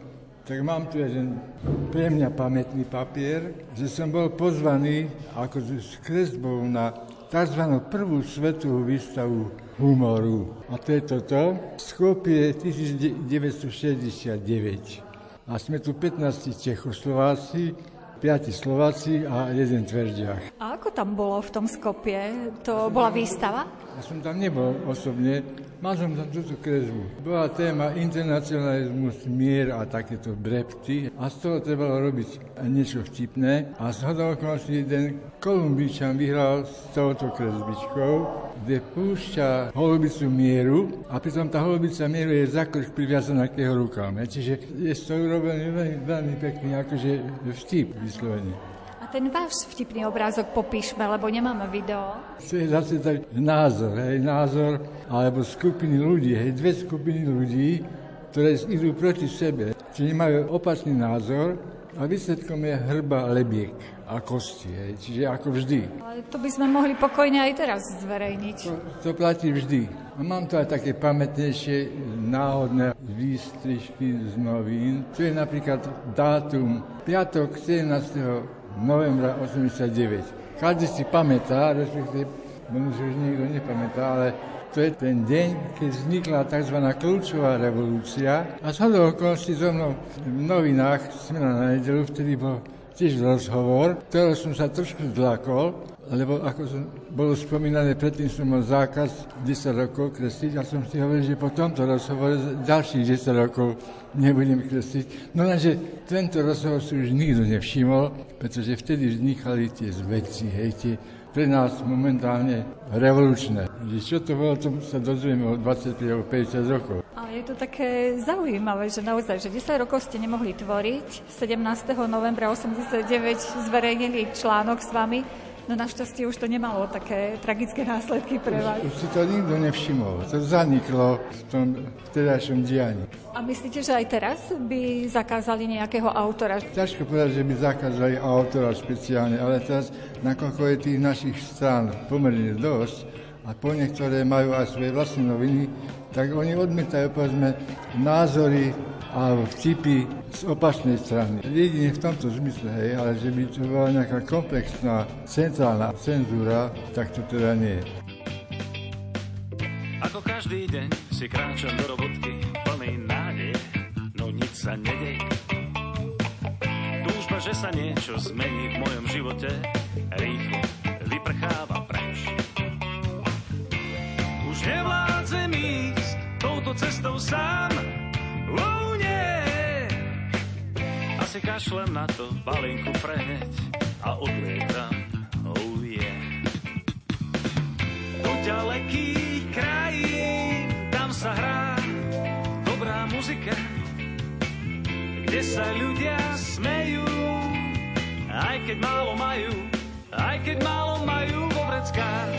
tak mám tu jeden pre mňa pamätný papier, že som bol pozvaný ako s kresbou na tzv. prvú svetovú výstavu humoru. A to je toto. Skopie 1969. A sme tu 15 Čechoslováci, 5 Slováci a jeden Tverdiach. A ako tam bolo v tom Skopie? To bola výstava? Ja som tam nebol osobne, Mal som tam túto kresbu. Bola téma internacionalizmus, mier a takéto brepty a z toho trebalo robiť niečo vtipné. A z okolností jeden Kolumbíčan vyhral s touto kresbičkou, kde púšťa holubicu mieru a pritom tá holubica mieru je za krk priviazaná k jeho rukám. Čiže je to urobený veľmi, veľmi pekný akože vtip vyslovene. A ten váš vtipný obrázok popíšme, lebo nemáme video. To je zase tak názor, hej, názor, alebo skupiny ľudí, hej, dve skupiny ľudí, ktoré idú proti sebe, čiže nemajú opačný názor a výsledkom je hrba lebiek a kosti, hej, čiže ako vždy. Ale to by sme mohli pokojne aj teraz zverejniť. To, to platí vždy. A mám tu aj také pamätnejšie náhodné výstrižky z novín. Tu je napríklad dátum piatok 17 novembra 89. Každý si pamätá, respektíve, možno, že už nikto nepamätá, ale to je ten deň, keď vznikla tzv. kľúčová revolúcia a z hodou okolností so mnou v novinách Smena na nedelu, vtedy bol tiež rozhovor, ktorého som sa trošku zlakol, lebo ako bolo spomínané, predtým som mal zákaz 10 rokov kresliť a som si hovoril, že po tomto rozhovore ďalších 10 rokov nebudem kresliť. No lenže tento rozhovor si už nikto nevšimol, pretože vtedy vznikali tie zveci, hej, tie pre nás momentálne revolučné. Že čo to bolo, to sa dozvieme o 25 alebo 50 rokov. Ale je to také zaujímavé, že naozaj, že 10 rokov ste nemohli tvoriť. 17. novembra 89 zverejnili článok s vami No našťastie už to nemalo také tragické následky pre vás. Už, už si to nikto nevšimol. To zaniklo v tom vtedajšom dianí. A myslíte, že aj teraz by zakázali nejakého autora? Ťažko povedať, že by zakázali autora špeciálne, ale teraz, nakoľko je tých našich strán pomerne dosť, a po niektoré majú aj svoje vlastné noviny, tak oni odmietajú, povedzme, názory a vtipy z opačnej strany. Jedine v tomto zmysle, hej, ale že by to bola nejaká komplexná centrálna cenzúra, tak to teda nie. Ako každý deň si kráčam do robotky plný nádej, no nič sa nedej. Túžba, že sa niečo zmení v mojom živote, rýchlo vyprcháva preč. Už nevládzem ísť touto cestou sám, oh, si kašlem na to, balinku preheť a odlietam, oh yeah. Do ďalekých krajín, tam sa hrá dobrá muzika, kde sa ľudia smejú, aj keď málo majú, aj keď málo majú vo vreckách.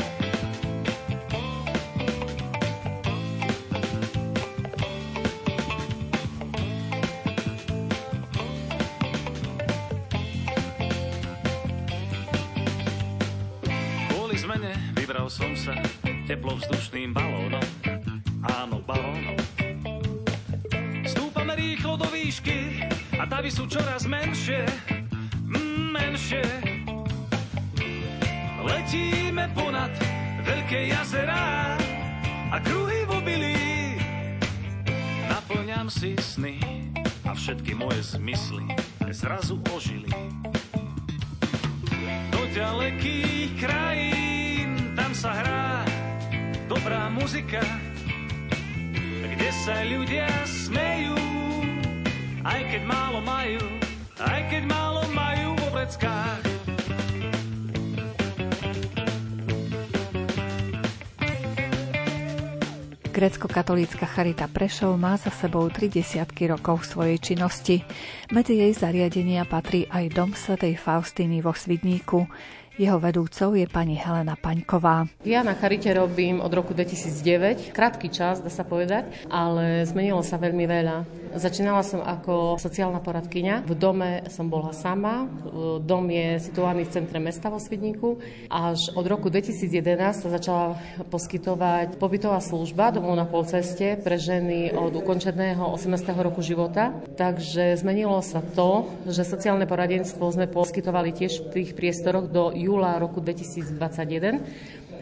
Som sa teplovzdušným balónom. Áno, balónom. Stúpame rýchlo do výšky a tavy sú čoraz menšie, mm, menšie. Letíme ponad veľké jazerá a kruhy v obilí. Naplňam si sny a všetky moje zmysly zrazu ožili. Muzika, kde sa ľudia smejú, aj keď málo majú, aj keď málo majú vo vreckách. Grecko-katolícka Charita Prešov má za sebou tri desiatky rokov svojej činnosti. Medzi jej zariadenia patrí aj Dom svätej Faustiny vo Svidníku. Jeho vedúcou je pani Helena Paňková. Ja na Charite robím od roku 2009, krátky čas, dá sa povedať, ale zmenilo sa veľmi veľa. Začínala som ako sociálna poradkyňa. V dome som bola sama. Dom je situovaný v centre mesta vo Svidníku. Až od roku 2011 sa začala poskytovať pobytová služba domov na polceste pre ženy od ukončeného 18. roku života. Takže zmenilo sa to, že sociálne poradenstvo sme poskytovali tiež v tých priestoroch do júla roku 2021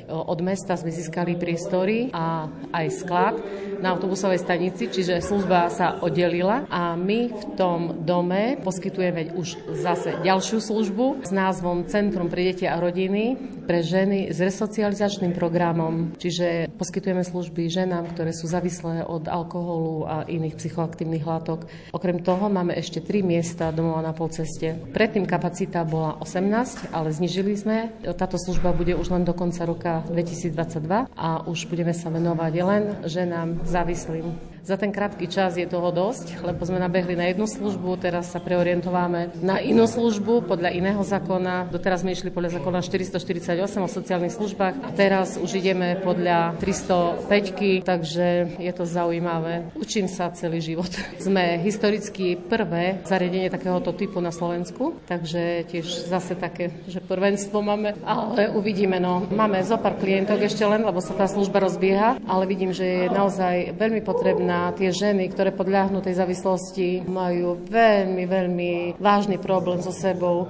od mesta sme získali priestory a aj sklad na autobusovej stanici, čiže služba sa oddelila a my v tom dome poskytujeme už zase ďalšiu službu s názvom Centrum pre deti a rodiny pre ženy s resocializačným programom, čiže poskytujeme služby ženám, ktoré sú závislé od alkoholu a iných psychoaktívnych látok. Okrem toho máme ešte tri miesta domova na polceste. Predtým kapacita bola 18, ale znižili sme. Táto služba bude už len do konca roka 2022 a už budeme sa venovať len ženám závislým. Za ten krátky čas je toho dosť, lebo sme nabehli na jednu službu, teraz sa preorientováme na inú službu podľa iného zákona. Doteraz sme išli podľa zákona 448 o sociálnych službách a teraz už ideme podľa 305, takže je to zaujímavé. Učím sa celý život. Sme historicky prvé zariadenie takéhoto typu na Slovensku, takže tiež zase také, že prvenstvo máme, ale uvidíme. No. Máme zo pár klientok ešte len, lebo sa tá služba rozbieha, ale vidím, že je naozaj veľmi potrebná na tie ženy, ktoré podľahnú tej závislosti, majú veľmi, veľmi vážny problém so sebou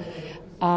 a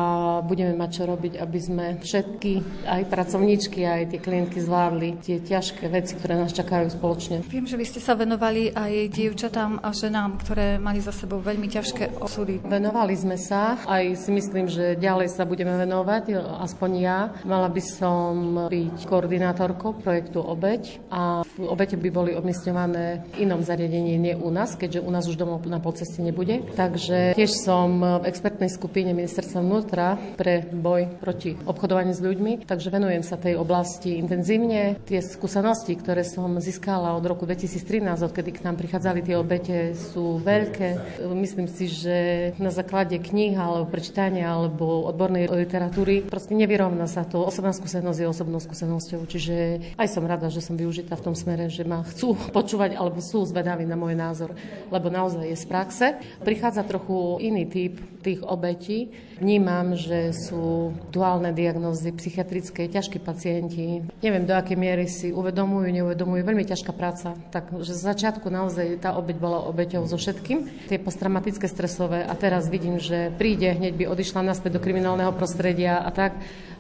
budeme mať čo robiť, aby sme všetky, aj pracovníčky, aj tie klientky zvládli tie ťažké veci, ktoré nás čakajú spoločne. Viem, že vy ste sa venovali aj dievčatám a ženám, ktoré mali za sebou veľmi ťažké osudy. Venovali sme sa, aj si myslím, že ďalej sa budeme venovať, aspoň ja. Mala by som byť koordinátorkou projektu Obeď a obete by boli umiestňované v inom zariadení, nie u nás, keďže u nás už domov na polceste nebude. Takže tiež som v expertnej skupine ministerstva vnútra pre boj proti obchodovaniu s ľuďmi, takže venujem sa tej oblasti intenzívne. Tie skúsenosti, ktoré som získala od roku 2013, odkedy k nám prichádzali tie obete, sú veľké. Myslím si, že na základe kníh alebo prečítania alebo odbornej literatúry proste nevyrovná sa to. Osobná skúsenosť je osobnou skúsenosťou, čiže aj som rada, že som využitá v tom smere, že ma chcú počúvať alebo sú zvedaví na môj názor, lebo naozaj je z praxe. Prichádza trochu iný typ tých obetí. Vnímam, že sú duálne diagnózy psychiatrické, ťažkí pacienti. Neviem, do akej miery si uvedomujú, neuvedomujú. Veľmi ťažká práca. Takže z začiatku naozaj tá obeť bola obeťou so všetkým. Tie posttraumatické stresové a teraz vidím, že príde, hneď by odišla naspäť do kriminálneho prostredia a tak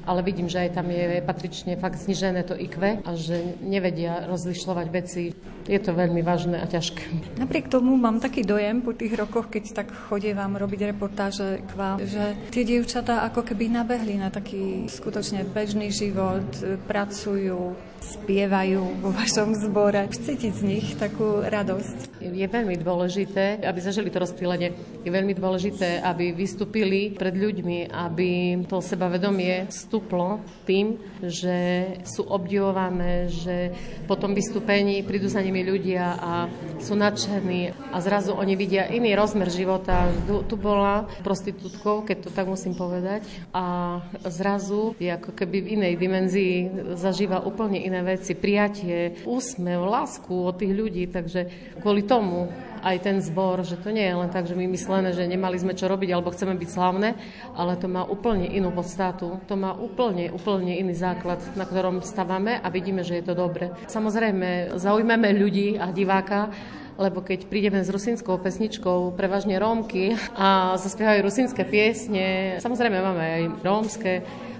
ale vidím, že aj tam je patrične fakt znižené to IQ a že nevedia rozlišľovať veci. Je to veľmi vážne a ťažké. Napriek tomu mám taký dojem po tých rokoch, keď tak vám robiť reportáže k vám, že tie dievčatá ako keby nabehli na taký skutočne bežný život, pracujú, spievajú vo vašom zbore. Cítiť z nich takú radosť. Je veľmi dôležité, aby zažili to rozptýlenie. Je veľmi dôležité, aby vystúpili pred ľuďmi, aby to sebavedomie stuplo tým, že sú obdivované, že po tom vystúpení prídu za nimi ľudia a sú nadšení a zrazu oni vidia iný rozmer života. Tu, tu bola prostitútkou, keď to tak musím povedať, a zrazu je ako keby v inej dimenzii zažíva úplne iné veci, prijatie, úsmev, lásku od tých ľudí, takže kvôli tomu aj ten zbor, že to nie je len tak, že my myslené, že nemali sme čo robiť alebo chceme byť slavné, ale to má úplne inú podstatu, to má úplne, úplne iný základ, na ktorom stavame a vidíme, že je to dobre. Samozrejme, zaujmeme ľudí a diváka, lebo keď prídeme s rusínskou pesničkou, prevažne rómky a zaspievajú rusínske piesne, samozrejme máme aj rómske,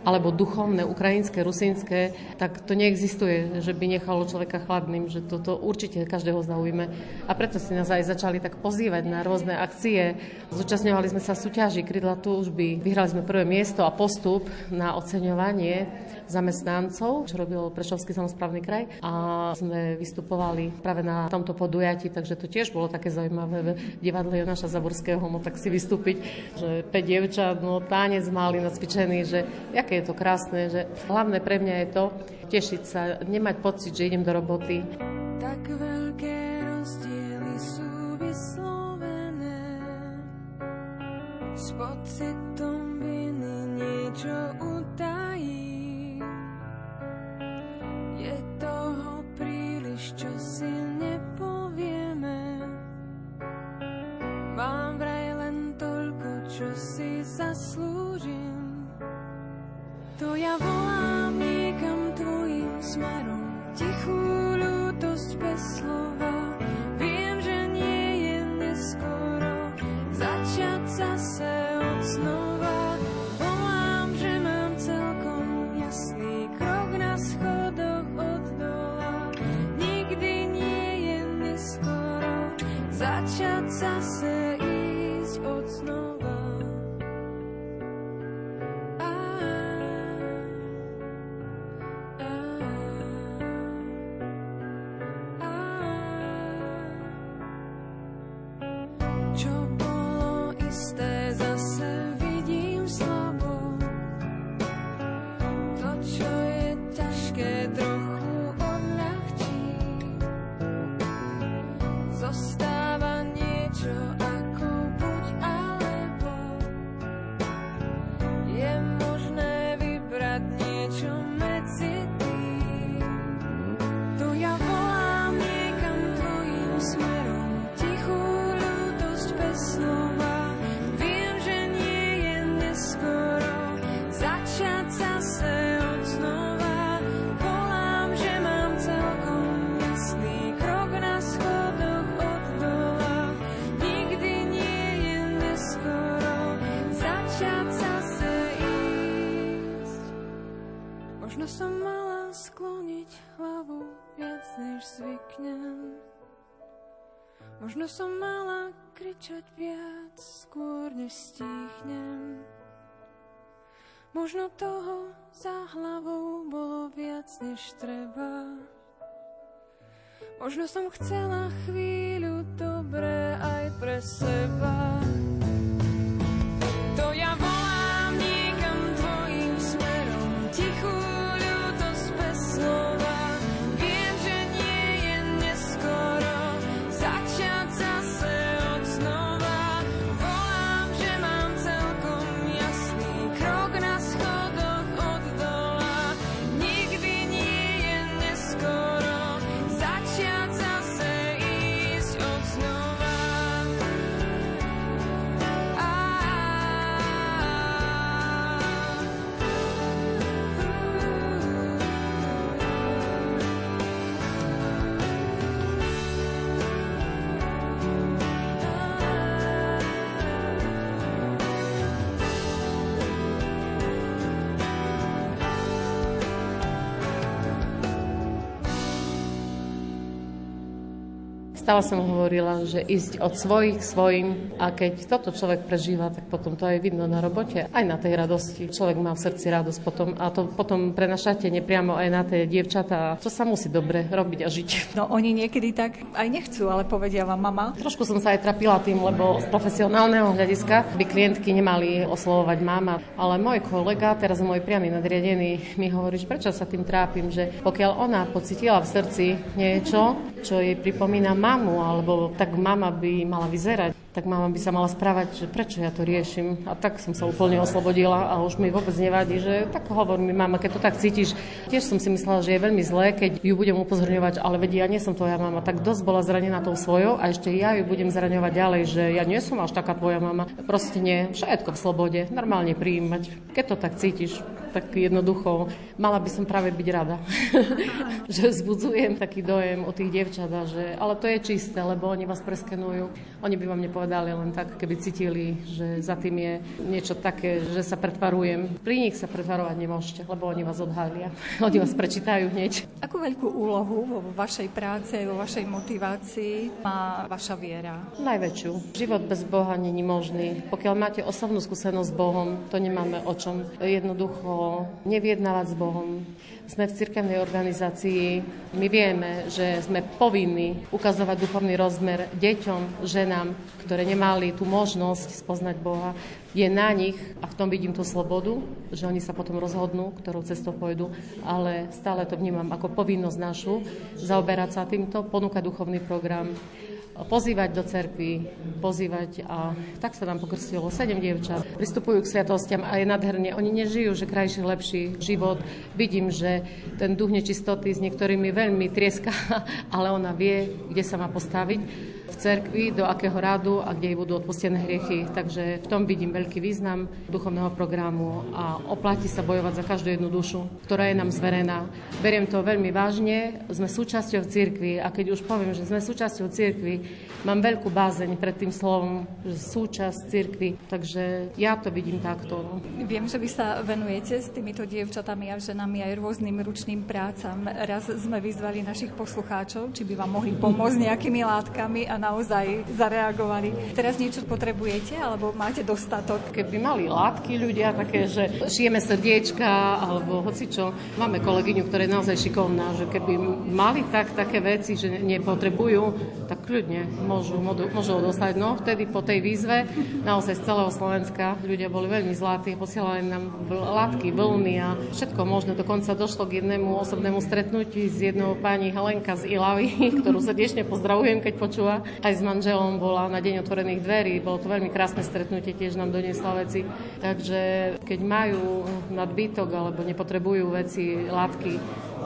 alebo duchovné, ukrajinské, rusínske, tak to neexistuje, že by nechalo človeka chladným, že toto určite každého zaujíme. A preto si nás aj začali tak pozývať na rôzne akcie. Zúčastňovali sme sa súťaži Krydla túžby, vyhrali sme prvé miesto a postup na oceňovanie zamestnancov, čo robil Prešovský samozprávny kraj a sme vystupovali práve na tomto podujati, takže to tiež bolo také zaujímavé v divadle Jonaša Zaborského, no tak si vystúpiť, že 5 dievčat, no tánec mali nacvičený, že aké je to krásne, že hlavné pre mňa je to tešiť sa, nemať pocit, že idem do roboty. Tak veľké rozdiely sú vyslovené s pocitom viny niečo utají. Je toho príliš, čo si To ja volám niekam tvojim smerom, tichú ľútosť bez slova. Viem, že nie je neskoro začať zase od znova. Volám, že mám celkom jasný krok na schodoch od dola. Nikdy nie je neskoro začať zase než zvyknem. Možno som mala kričať viac skôr než stíchnem. Možno toho za hlavou bolo viac než treba. Možno som chcela chvíľu dobré aj pre seba. Stále som hovorila, že ísť od svojich svojim a keď toto človek prežíva, tak potom to aj vidno na robote, aj na tej radosti. Človek má v srdci radosť potom a to potom prenašate nepriamo aj na tie dievčatá. To sa musí dobre robiť a žiť. No oni niekedy tak aj nechcú, ale povedia vám mama. Trošku som sa aj trapila tým, lebo z profesionálneho hľadiska by klientky nemali oslovovať mama. Ale môj kolega, teraz môj priamy nadriadený, mi hovorí, že prečo sa tým trápim, že pokiaľ ona pocitila v srdci niečo, čo jej pripomína mamu, alebo tak mama by mala vyzerať, tak mama by sa mala správať, že prečo ja to riešim. A tak som sa úplne oslobodila a už mi vôbec nevadí, že tak hovor mi mama, keď to tak cítiš. Tiež som si myslela, že je veľmi zlé, keď ju budem upozorňovať, ale vedia, ja nie som tvoja mama. Tak dosť bola zranená tou svojou a ešte ja ju budem zraňovať ďalej, že ja nie som až taká tvoja mama. Proste nie, všetko v slobode, normálne prijímať. Keď to tak cítiš, tak jednoducho mala by som práve byť rada, že vzbudzujem taký dojem o tých dievčat, že ale to je čisté, lebo oni vás preskenujú. Oni by vám nepovedali len tak, keby cítili, že za tým je niečo také, že sa pretvarujem. Pri nich sa pretvarovať nemôžete, lebo oni vás odhalia. Oni vás prečítajú hneď. Akú veľkú úlohu vo vašej práci, vo vašej motivácii má vaša viera? Najväčšiu. Život bez Boha není možný. Pokiaľ máte osobnú skúsenosť s Bohom, to nemáme o čom. Jednoducho neviednávať s Bohom. Sme v cirkevnej organizácii, my vieme, že sme povinní ukazovať duchovný rozmer deťom, ženám, ktoré nemali tú možnosť spoznať Boha. Je na nich, a v tom vidím tú slobodu, že oni sa potom rozhodnú, ktorou cestou pôjdu, ale stále to vnímam ako povinnosť našu zaoberať sa týmto, ponúkať duchovný program pozývať do cerkvy, pozývať a tak sa nám pokrstilo sedem dievčat. Pristupujú k sviatostiam a je nadherne. Oni nežijú, že krajší, lepší život. Vidím, že ten duch nečistoty s niektorými veľmi trieska, ale ona vie, kde sa má postaviť v cerkvi, do akého rádu a kde jej budú odpustené hriechy. Takže v tom vidím veľký význam duchovného programu a oplatí sa bojovať za každú jednu dušu, ktorá je nám zverená. Beriem to veľmi vážne, sme súčasťou cirkvi a keď už poviem, že sme súčasťou cirkvi, mám veľkú bázeň pred tým slovom, že súčasť cirkvi, takže ja to vidím takto. No. Viem, že vy sa venujete s týmito dievčatami a ženami aj rôznym ručným prácam. Raz sme vyzvali našich poslucháčov, či by vám mohli pomôcť nejakými látkami a naozaj zareagovali. Teraz niečo potrebujete alebo máte dostatok? Keby mali látky ľudia také, že šijeme srdiečka alebo hoci čo. Máme kolegyňu, ktorá je naozaj šikovná, že keby mali tak také veci, že nepotrebujú, tak kľudne môžu, môžu odostať. No vtedy po tej výzve naozaj z celého Slovenska ľudia boli veľmi zlatí, posielali nám látky, vlny a všetko možné. Dokonca došlo k jednému osobnému stretnutiu s jednou pani Helenka z Ilavy, ktorú srdečne pozdravujem, keď počúva aj s manželom bola na deň otvorených dverí. Bolo to veľmi krásne stretnutie, tiež nám doniesla veci. Takže keď majú nadbytok alebo nepotrebujú veci, látky,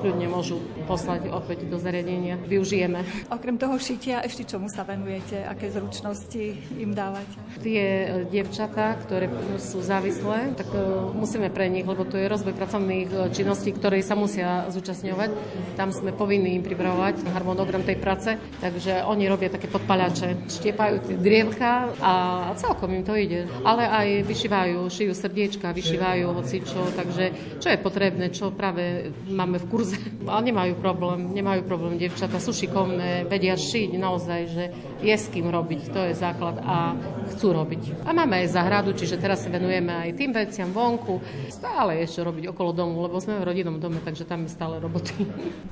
kľudne môžu poslať opäť do zariadenia. Využijeme. Okrem toho šitia, ešte čomu sa venujete? Aké zručnosti im dávať? Tie e, dievčatá, ktoré sú závislé, tak e, musíme pre nich, lebo to je rozvoj pracovných e, činností, ktoré sa musia zúčastňovať. Tam sme povinní im pripravovať harmonogram tej práce, takže oni robia také podpalače. Štiepajú tie drievka a celkom im to ide. Ale aj vyšívajú, šijú srdiečka, vyšívajú hocičo, takže čo je potrebné, čo práve máme v kurze. Ale nemajú problém, nemajú problém devčata, sú šikovné, vedia šiť naozaj, že je s kým robiť, to je základ a chcú robiť. A máme aj záhradu, čiže teraz sa venujeme aj tým veciam vonku. Stále čo robiť okolo domu, lebo sme v rodinnom dome, takže tam je stále roboty.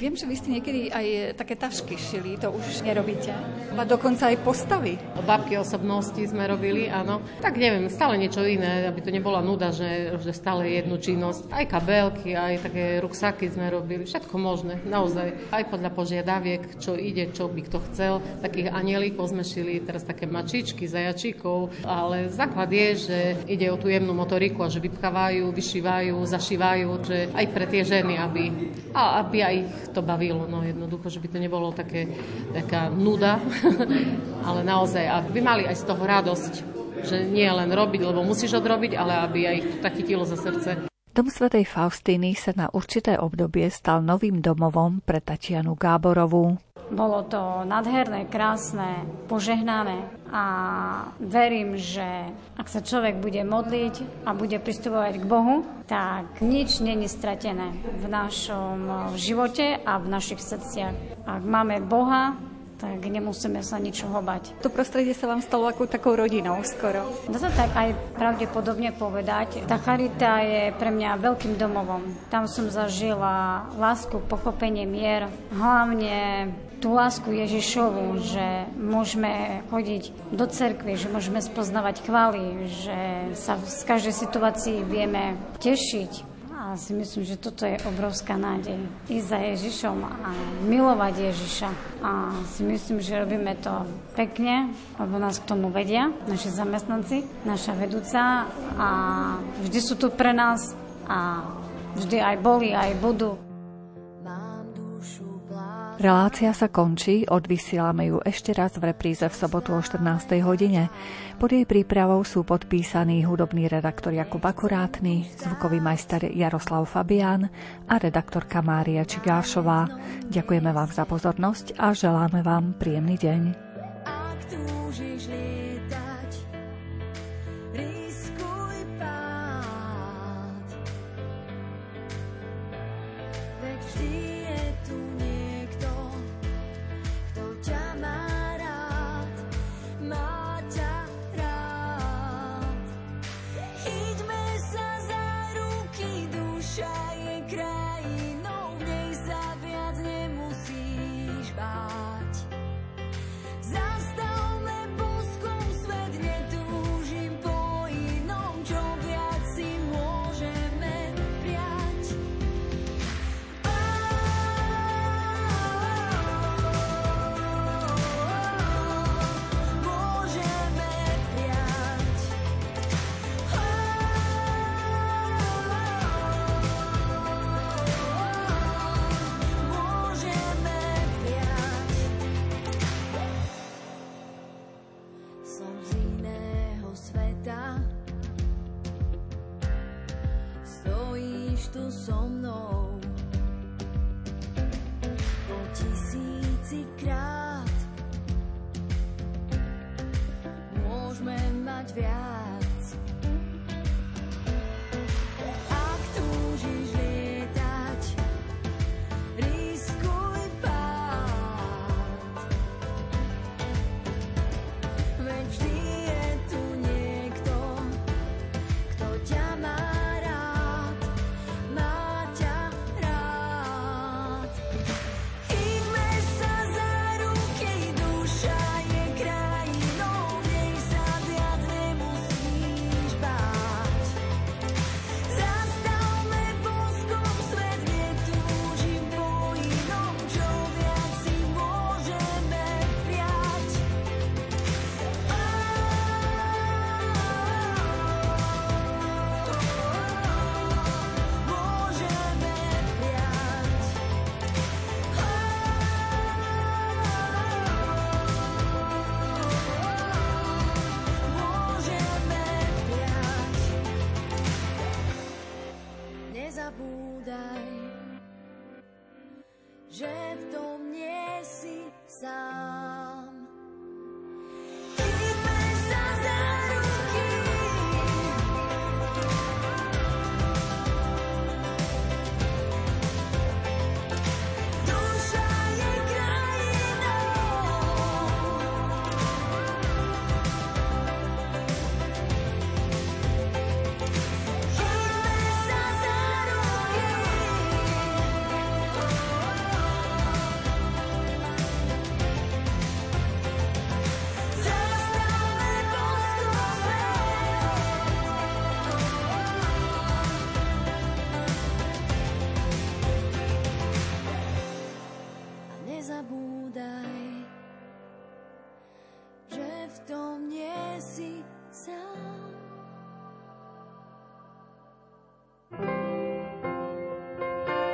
Viem, že vy ste niekedy aj také tašky šili, to už nerobíte. Dokonca aj postavy. Babky osobnosti sme robili, áno. Tak neviem, stále niečo iné, aby to nebola nuda, že, že stále jednu činnosť. Aj kabelky, aj také ruksaky sme robili, všetko možné, naozaj. Aj podľa požiadaviek, čo ide, čo by kto chcel. Takých anielíkov sme šili, teraz také mačičky, zajačíkov, ale základ je, že ide o tú jemnú motoriku a že vypchávajú, vyšívajú, zašívajú, že aj pre tie ženy, aby, a aby aj ich to bavilo, no jednoducho, že by to nebolo také, taká nuda, ale naozaj, aby mali aj z toho radosť, že nie len robiť, lebo musíš odrobiť, ale aby aj ich to tak chytilo za srdce. Dom svätej Faustíny sa na určité obdobie stal novým domovom pre Tatianu Gáborovú. Bolo to nádherné, krásne, požehnané a verím, že ak sa človek bude modliť a bude pristupovať k Bohu, tak nič není stratené v našom živote a v našich srdciach. Ak máme Boha, tak nemusíme sa ničoho bať. To prostredie sa vám stalo ako takou rodinou skoro. Dá sa tak aj pravdepodobne povedať. Tá charita je pre mňa veľkým domovom. Tam som zažila lásku, pochopenie, mier, hlavne tú lásku Ježišovu, že môžeme chodiť do cerkvy, že môžeme spoznávať chvály, že sa z každej situácii vieme tešiť, si myslím, že toto je obrovská nádej. Ísť za Ježišom a milovať Ježiša. A si myslím, že robíme to pekne, lebo nás k tomu vedia, naši zamestnanci, naša vedúca a vždy sú tu pre nás a vždy aj boli, aj budú. Relácia sa končí, odvysielame ju ešte raz v repríze v sobotu o 14. hodine. Pod jej prípravou sú podpísaní hudobný redaktor Jakub Akurátny, zvukový majster Jaroslav Fabián a redaktorka Mária Čigášová. Ďakujeme vám za pozornosť a želáme vám príjemný deň.